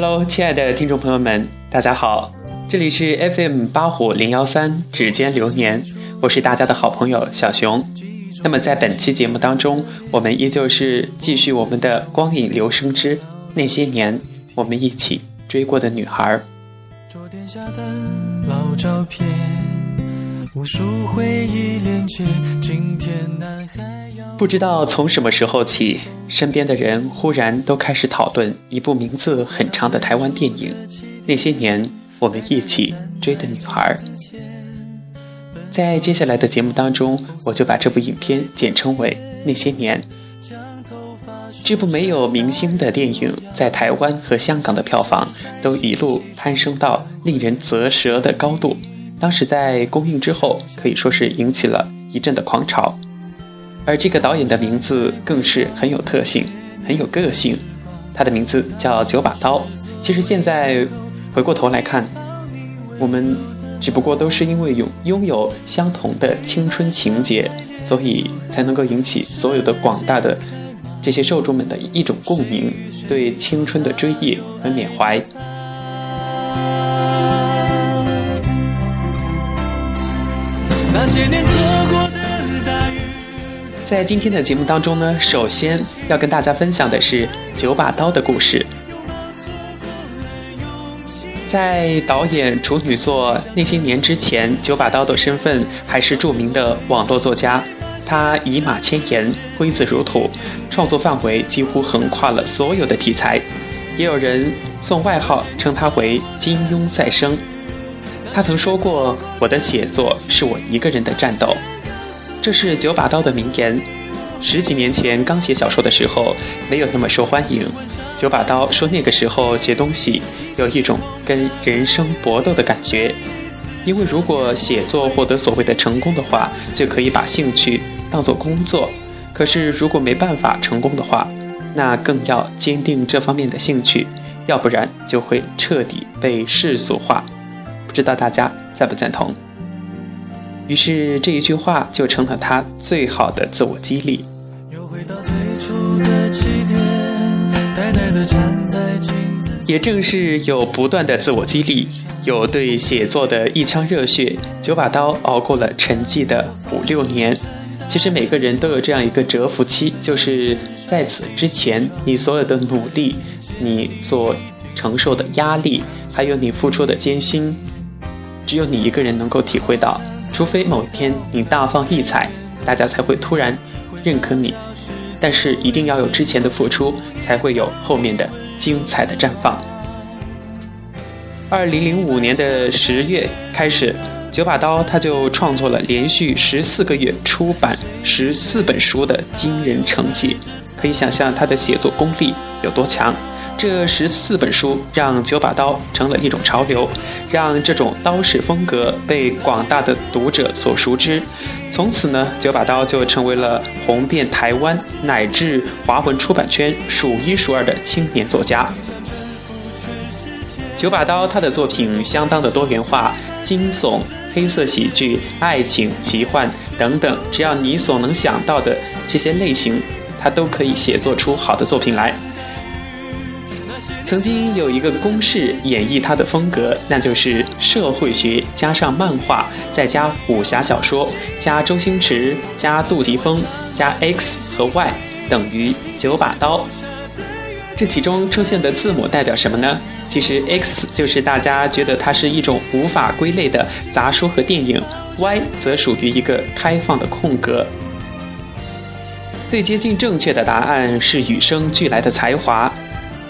Hello，亲爱的听众朋友们，大家好，这里是 FM 八五零幺三指尖流年，我是大家的好朋友小熊。那么在本期节目当中，我们依旧是继续我们的光影留声之那些年我们一起追过的女孩。桌垫下的老照片，无数回忆连接，今天男孩。不知道从什么时候起，身边的人忽然都开始讨论一部名字很长的台湾电影《那些年我们一起追的女孩》。在接下来的节目当中，我就把这部影片简称为《那些年》。这部没有明星的电影，在台湾和香港的票房都一路攀升到令人啧舌的高度。当时在公映之后，可以说是引起了一阵的狂潮。而这个导演的名字更是很有特性，很有个性。他的名字叫九把刀。其实现在回过头来看，我们只不过都是因为有拥有相同的青春情节，所以才能够引起所有的广大的这些受众们的一种共鸣，对青春的追忆和缅怀。那些年错。在今天的节目当中呢，首先要跟大家分享的是九把刀的故事。在导演处女作《那些年》之前，九把刀的身份还是著名的网络作家，他以马千言，挥字如土，创作范围几乎横跨了所有的题材。也有人送外号称他为“金庸再生”。他曾说过：“我的写作是我一个人的战斗。”这是九把刀的名言。十几年前刚写小说的时候，没有那么受欢迎。九把刀说那个时候写东西有一种跟人生搏斗的感觉，因为如果写作获得所谓的成功的话，就可以把兴趣当做工作；可是如果没办法成功的话，那更要坚定这方面的兴趣，要不然就会彻底被世俗化。不知道大家赞不赞同？于是这一句话就成了他最好的自我激励。也正是有不断的自我激励，有对写作的一腔热血，九把刀熬过了沉寂的五六年。其实每个人都有这样一个蛰伏期，就是在此之前，你所有的努力，你所承受的压力，还有你付出的艰辛，只有你一个人能够体会到。除非某一天你大放异彩，大家才会突然认可你。但是一定要有之前的付出，才会有后面的精彩的绽放。二零零五年的十月开始，九把刀他就创作了连续十四个月出版十四本书的惊人成绩，可以想象他的写作功力有多强。这十四本书让九把刀成了一种潮流，让这种刀式风格被广大的读者所熟知。从此呢，九把刀就成为了红遍台湾乃至华文出版圈数一数二的青年作家。九把刀他的作品相当的多元化，惊悚、黑色喜剧、爱情、奇幻等等，只要你所能想到的这些类型，他都可以写作出好的作品来。曾经有一个公式演绎他的风格，那就是社会学加上漫画，再加武侠小说，加周星驰，加杜琪峰，加 X 和 Y 等于九把刀。这其中出现的字母代表什么呢？其实 X 就是大家觉得它是一种无法归类的杂书和电影，Y 则属于一个开放的空格。最接近正确的答案是与生俱来的才华。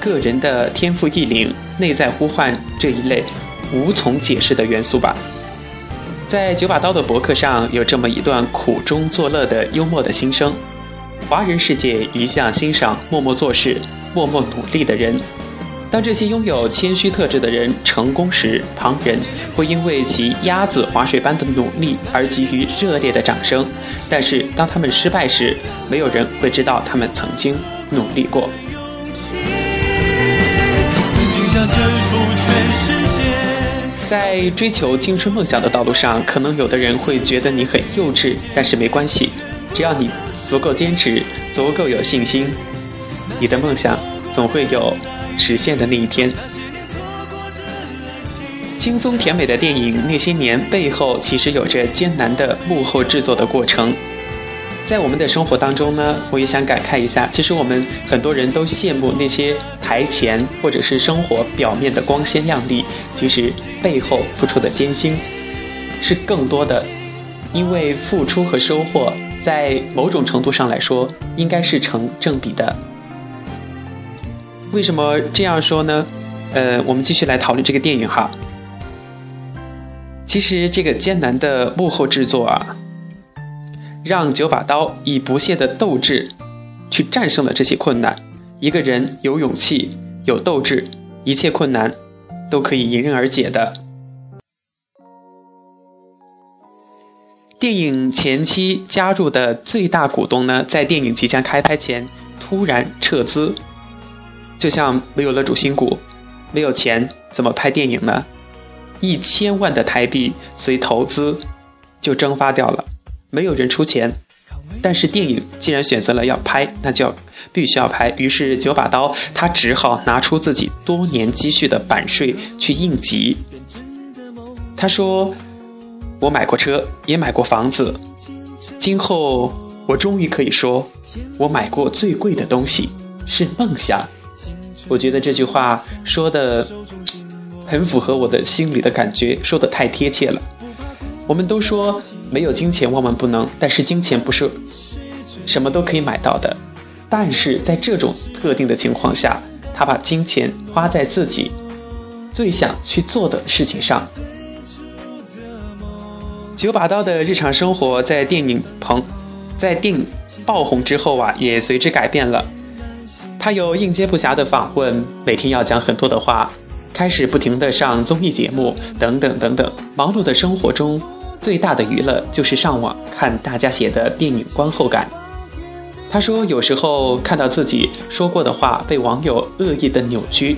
个人的天赋异禀、内在呼唤这一类无从解释的元素吧。在九把刀的博客上有这么一段苦中作乐的幽默的心声：华人世界一向欣赏默默做事、默默努力的人。当这些拥有谦虚特质的人成功时，旁人会因为其鸭子划水般的努力而给予热烈的掌声；但是当他们失败时，没有人会知道他们曾经努力过。在追求青春梦想的道路上，可能有的人会觉得你很幼稚，但是没关系，只要你足够坚持，足够有信心，你的梦想总会有实现的那一天轻松甜美的电影，那些年背后其实有着艰难的幕后制作的过程。在我们的生活当中呢，我也想感慨一下，其实我们很多人都羡慕那些台前或者是生活表面的光鲜亮丽，其实背后付出的艰辛是更多的。因为付出和收获在某种程度上来说，应该是成正比的。为什么这样说呢？呃，我们继续来讨论这个电影哈。其实这个艰难的幕后制作啊。让九把刀以不懈的斗志，去战胜了这些困难。一个人有勇气、有斗志，一切困难都可以迎刃而解的。电影前期加入的最大股东呢，在电影即将开拍前突然撤资，就像没有了主心骨，没有钱怎么拍电影呢？一千万的台币随投资就蒸发掉了。没有人出钱，但是电影既然选择了要拍，那就必须要拍。于是九把刀他只好拿出自己多年积蓄的版税去应急。他说：“我买过车，也买过房子，今后我终于可以说，我买过最贵的东西是梦想。”我觉得这句话说的很符合我的心里的感觉，说的太贴切了。我们都说没有金钱万万不能，但是金钱不是什么都可以买到的。但是在这种特定的情况下，他把金钱花在自己最想去做的事情上。九把刀的日常生活在电影棚，在电影爆红之后啊，也随之改变了。他有应接不暇的访问，每天要讲很多的话，开始不停的上综艺节目，等等等等。忙碌的生活中。最大的娱乐就是上网看大家写的电影观后感。他说，有时候看到自己说过的话被网友恶意的扭曲，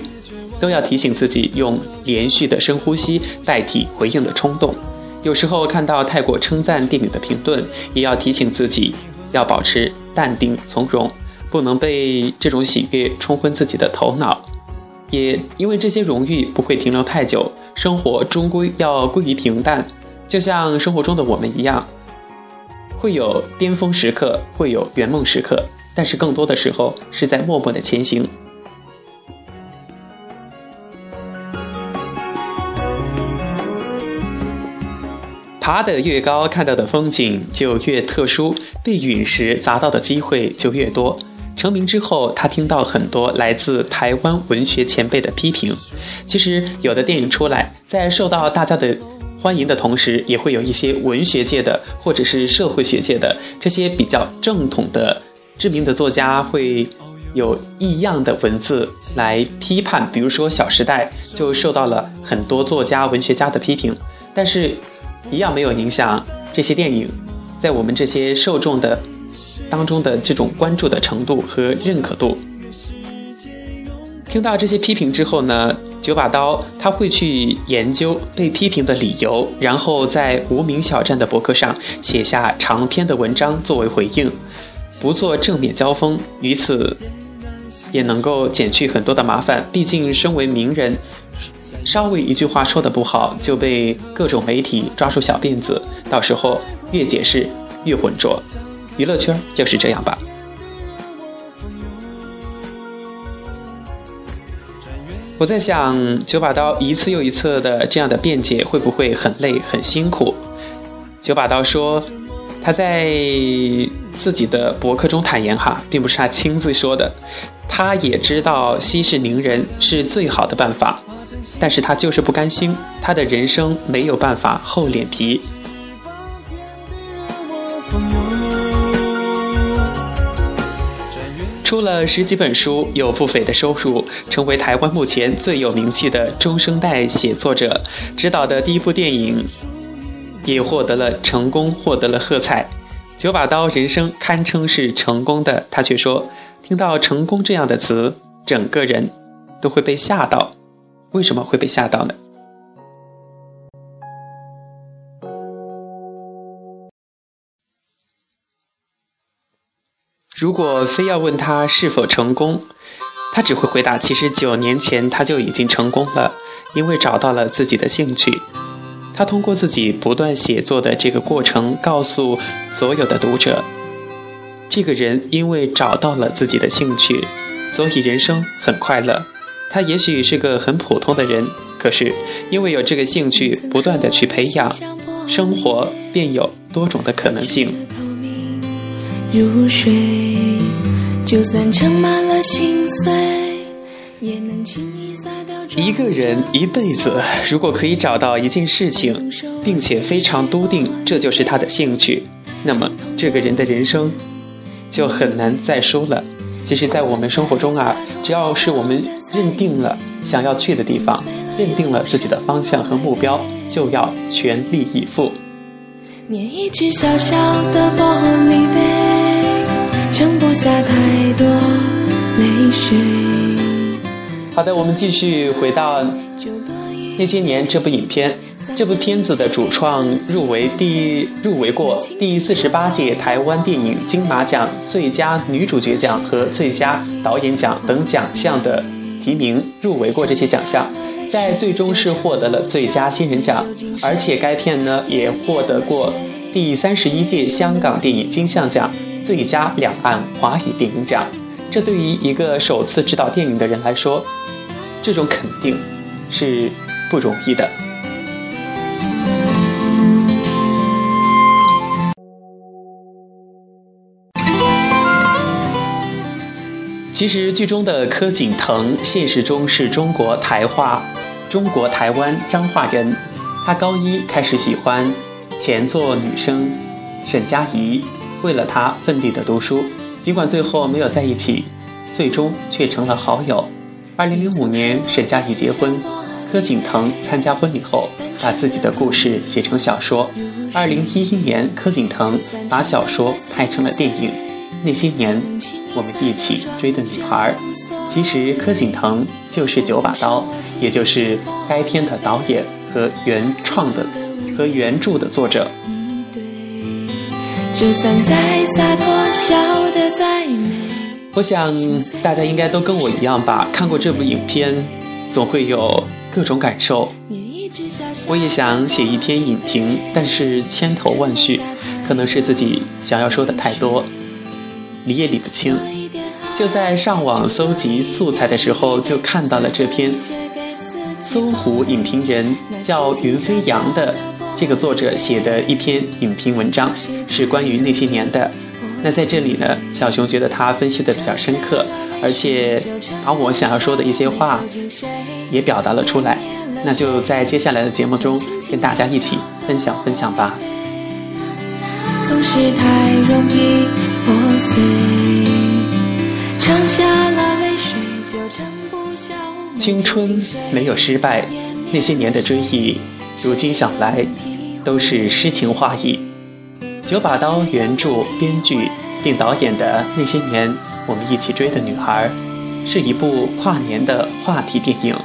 都要提醒自己用连续的深呼吸代替回应的冲动。有时候看到太过称赞电影的评论，也要提醒自己要保持淡定从容，不能被这种喜悦冲昏自己的头脑。也因为这些荣誉不会停留太久，生活终归要归于平淡。就像生活中的我们一样，会有巅峰时刻，会有圆梦时刻，但是更多的时候是在默默的前行。爬得越高，看到的风景就越特殊，被陨石砸到的机会就越多。成名之后，他听到很多来自台湾文学前辈的批评。其实，有的电影出来，在受到大家的。欢迎的同时，也会有一些文学界的或者是社会学界的这些比较正统的知名的作家，会有异样的文字来批判。比如说《小时代》就受到了很多作家、文学家的批评，但是，一样没有影响这些电影在我们这些受众的当中的这种关注的程度和认可度。听到这些批评之后呢？九把刀他会去研究被批评的理由，然后在无名小站的博客上写下长篇的文章作为回应，不做正面交锋，于此也能够减去很多的麻烦。毕竟身为名人，稍微一句话说的不好，就被各种媒体抓住小辫子，到时候越解释越浑浊。娱乐圈就是这样吧。我在想，九把刀一次又一次的这样的辩解，会不会很累很辛苦？九把刀说，他在自己的博客中坦言，哈，并不是他亲自说的，他也知道息事宁人是最好的办法，但是他就是不甘心，他的人生没有办法厚脸皮。出了十几本书，有不菲的收入，成为台湾目前最有名气的中生代写作者。执导的第一部电影也获得了成功，获得了喝彩。九把刀人生堪称是成功的，他却说，听到“成功”这样的词，整个人都会被吓到。为什么会被吓到呢？如果非要问他是否成功，他只会回答：其实九年前他就已经成功了。因为找到了自己的兴趣。他通过自己不断写作的这个过程，告诉所有的读者：这个人因为找到了自己的兴趣，所以人生很快乐。他也许是个很普通的人，可是因为有这个兴趣，不断的去培养，生活便有多种的可能性。入睡，就算盛满了心碎，也能轻易洒掉。一个人一辈子，如果可以找到一件事情，并且非常笃定这就是他的兴趣，那么这个人的人生就很难再输了。其实，在我们生活中啊，只要是我们认定了想要去的地方，认定了自己的方向和目标，就要全力以赴。捏一只小小的玻璃杯，盛不下太多泪水。好的，我们继续回到那些年这部影片。这部片子的主创入围第入围过第四十八届台湾电影金马奖最佳女主角奖和最佳导演奖等奖项的提名，入围过这些奖项，在最终是获得了最佳新人奖。而且该片呢也获得过第三十一届香港电影金像奖最佳两岸华语电影奖。这对于一个首次执导电影的人来说，这种肯定是不容易的。其实剧中的柯景腾，现实中是中国台话、中国台湾彰化人。他高一开始喜欢前座女生沈佳宜，为了他奋力的读书，尽管最后没有在一起，最终却成了好友。二零零五年，沈佳宜结婚，柯景腾参加婚礼后，把自己的故事写成小说。二零一一年，柯景腾把小说拍成了电影《那些年我们一起追的女孩》。其实，柯景腾就是九把刀，也就是该片的导演和原创的和原著的作者。就算再洒脱，笑得再美。我想大家应该都跟我一样吧，看过这部影片，总会有各种感受。我也想写一篇影评，但是千头万绪，可能是自己想要说的太多，理也理不清。就在上网搜集素材的时候，就看到了这篇搜狐影评人叫云飞扬的这个作者写的一篇影评文章，是关于那些年的。那在这里呢，小熊觉得他分析的比较深刻，而且把我想要说的一些话也表达了出来。那就在接下来的节目中跟大家一起分享分享吧。总是太容易破碎，下了泪水就撑不下。青春没有失败，那些年的追忆，如今想来都是诗情画意。九把刀原著、编剧并导演的那些年，我们一起追的女孩，是一部跨年的话题电影，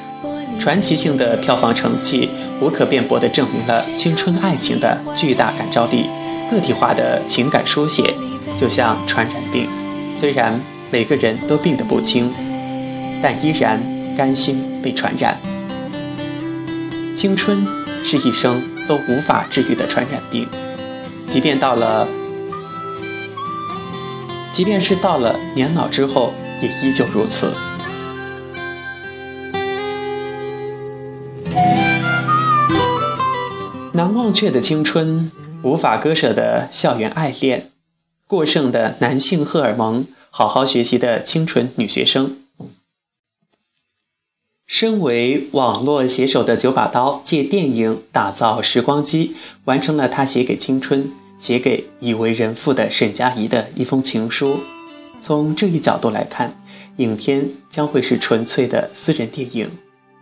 传奇性的票房成绩，无可辩驳地证明了青春爱情的巨大感召力。个体化的情感书写，就像传染病，虽然每个人都病得不轻，但依然甘心被传染。青春是一生都无法治愈的传染病。即便到了，即便是到了年老之后，也依旧如此。难忘却的青春，无法割舍的校园爱恋，过剩的男性荷尔蒙，好好学习的清纯女学生。身为网络写手的九把刀，借电影打造时光机，完成了他写给青春、写给已为人父的沈佳宜的一封情书。从这一角度来看，影片将会是纯粹的私人电影。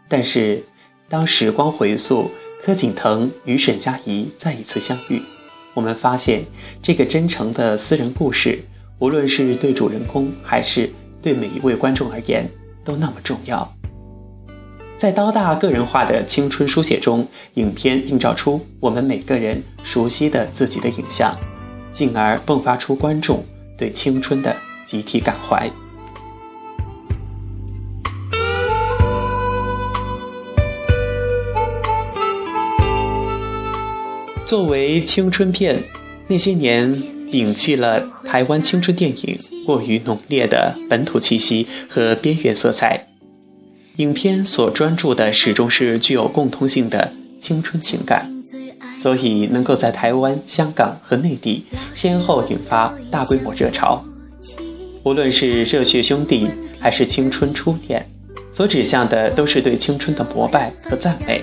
但是，当时光回溯，柯景腾与沈佳宜再一次相遇，我们发现这个真诚的私人故事，无论是对主人公，还是对每一位观众而言，都那么重要。在刀大个人化的青春书写中影片映照出我们每个人熟悉的自己的影像进而迸发出观众对青春的集体感怀。作为青春片那些年摒弃了台湾青春电影过于浓烈的本土气息和边缘色彩影片所专注的始终是具有共通性的青春情感，所以能够在台湾、香港和内地先后引发大规模热潮。无论是热血兄弟还是青春初恋，所指向的都是对青春的膜拜和赞美。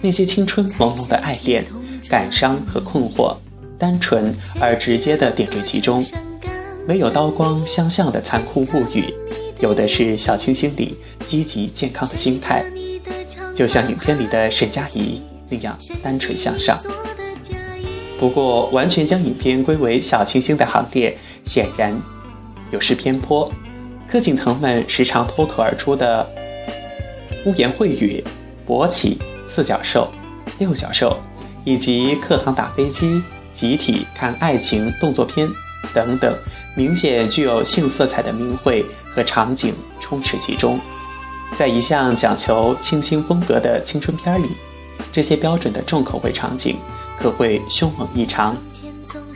那些青春朦胧的爱恋。感伤和困惑，单纯而直接的点缀其中，没有刀光相向的残酷物语，有的是小清新里积极健康的心态，就像影片里的沈佳宜那样单纯向上。不过，完全将影片归为小清新的行列，显然有失偏颇。柯景腾们时常脱口而出的污言秽语，勃起、四脚兽、六脚兽。以及课堂打飞机、集体看爱情动作片等等，明显具有性色彩的名讳和场景充斥其中。在一向讲求清新风格的青春片里，这些标准的重口味场景可谓凶猛异常。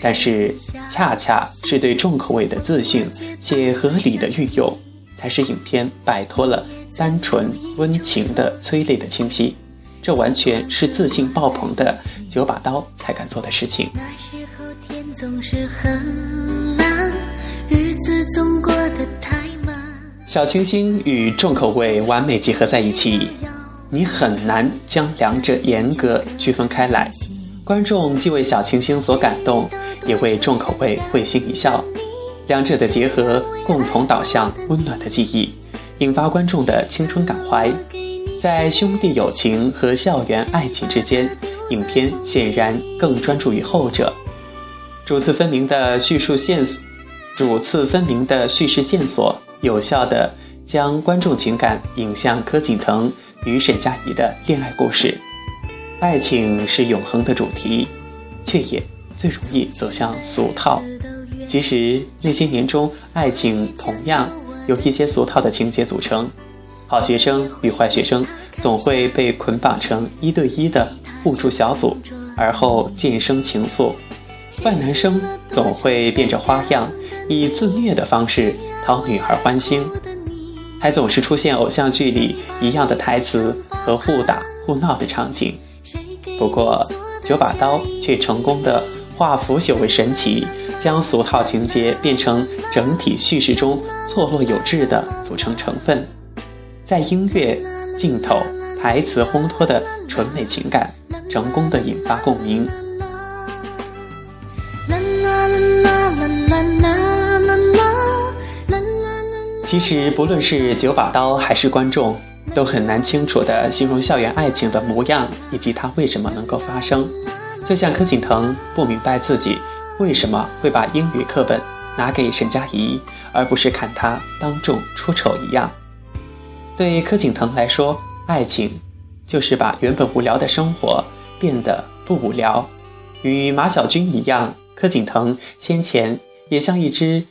但是，恰恰是对重口味的自信且合理的运用，才使影片摆脱了单纯温情的催泪的清晰。这完全是自信爆棚的九把刀才敢做的事情。那时候天总是很小清新与重口味完美结合在一起，你很难将两者严格区分开来。观众既为小清新所感动，也为重口味会心一笑。两者的结合，共同导向温暖的记忆，引发观众的青春感怀。在兄弟友情和校园爱情之间，影片显然更专注于后者。主次分明的叙述线索，主次分明的叙事线索，有效的将观众情感引向柯景腾与沈佳宜的恋爱故事。爱情是永恒的主题，却也最容易走向俗套。其实那些年中，爱情同样有一些俗套的情节组成。好学生与坏学生总会被捆绑成一对一的互助小组，而后渐生情愫。坏男生总会变着花样，以自虐的方式讨女孩欢心，还总是出现偶像剧里一样的台词和互打互闹的场景。不过，九把刀却成功的化腐朽为神奇，将俗套情节变成整体叙事中错落有致的组成成分。在音乐、镜头、台词烘托的纯美情感，成功的引发共鸣。其实，不论是九把刀还是观众，都很难清楚地形容校园爱情的模样以及它为什么能够发生。就像柯景腾不明白自己为什么会把英语课本拿给沈佳宜，而不是看他当众出丑一样。对柯景腾来说，爱情就是把原本无聊的生活变得不无聊。与马小军一样，柯景腾先前也像一只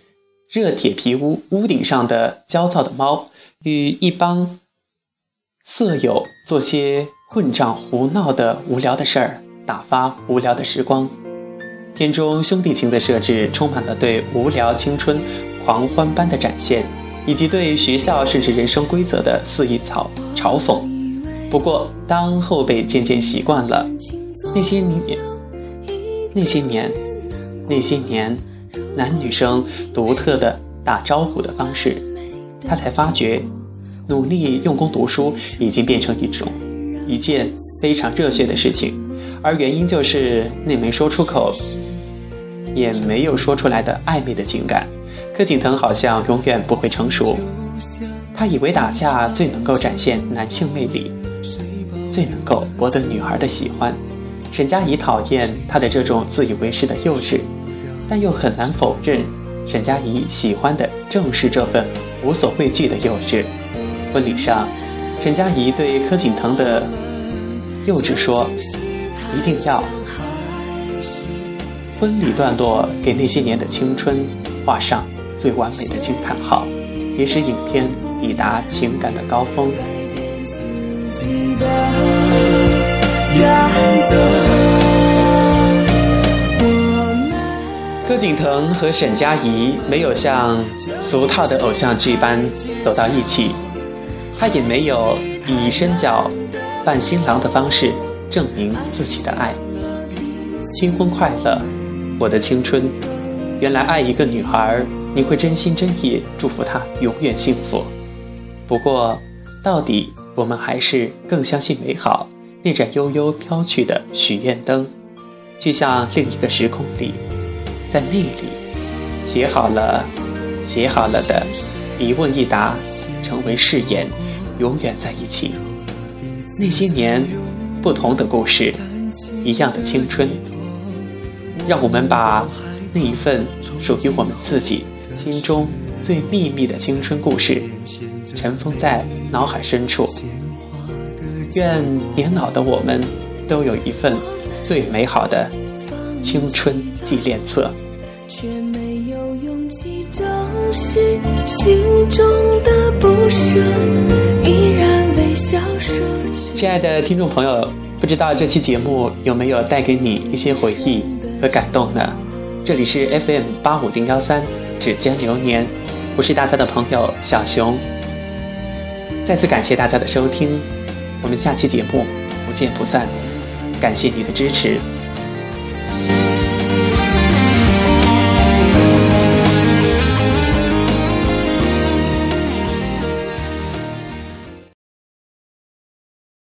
热铁皮屋屋顶上的焦躁的猫，与一帮色友做些混账胡闹的无聊的事儿，打发无聊的时光。片中兄弟情的设置充满了对无聊青春狂欢般的展现。以及对学校甚至人生规则的肆意嘲嘲讽。不过，当后辈渐渐习惯了那些年、那些年、那些年男女生独特的打招呼的方式，他才发觉，努力用功读书已经变成一种一件非常热血的事情。而原因就是那没说出口，也没有说出来的暧昧的情感。柯景腾好像永远不会成熟，他以为打架最能够展现男性魅力，最能够博得女孩的喜欢。沈佳宜讨厌他的这种自以为是的幼稚，但又很难否认，沈佳宜喜欢的正是这份无所畏惧的幼稚。婚礼上，沈佳宜对柯景腾的幼稚说：“一定要。”婚礼段落给那些年的青春画上。最完美的惊叹号，也使影片抵达情感的高峰。原则。柯景腾和沈佳宜没有像俗套的偶像剧般走到一起，他也没有以身脚扮新郎的方式证明自己的爱。新婚快乐，我的青春。原来爱一个女孩，你会真心真意祝福她永远幸福。不过，到底我们还是更相信美好。那盏悠悠飘去的许愿灯，就像另一个时空里，在那里写好了、写好了的一问一答，成为誓言，永远在一起。那些年，不同的故事，一样的青春。让我们把那一份属于我们自己心中最秘密的青春故事，尘封在脑海深处。愿年老的我们都有一份最美好的青春纪念册。却没有勇气正视心中的不舍，依然微笑说亲爱的听众朋友，不知道这期节目有没有带给你一些回忆和感动呢？这里是 FM 八五零幺三指尖流年，我是大家的朋友小熊。再次感谢大家的收听。我们下期节目不见不散，感谢你的支持。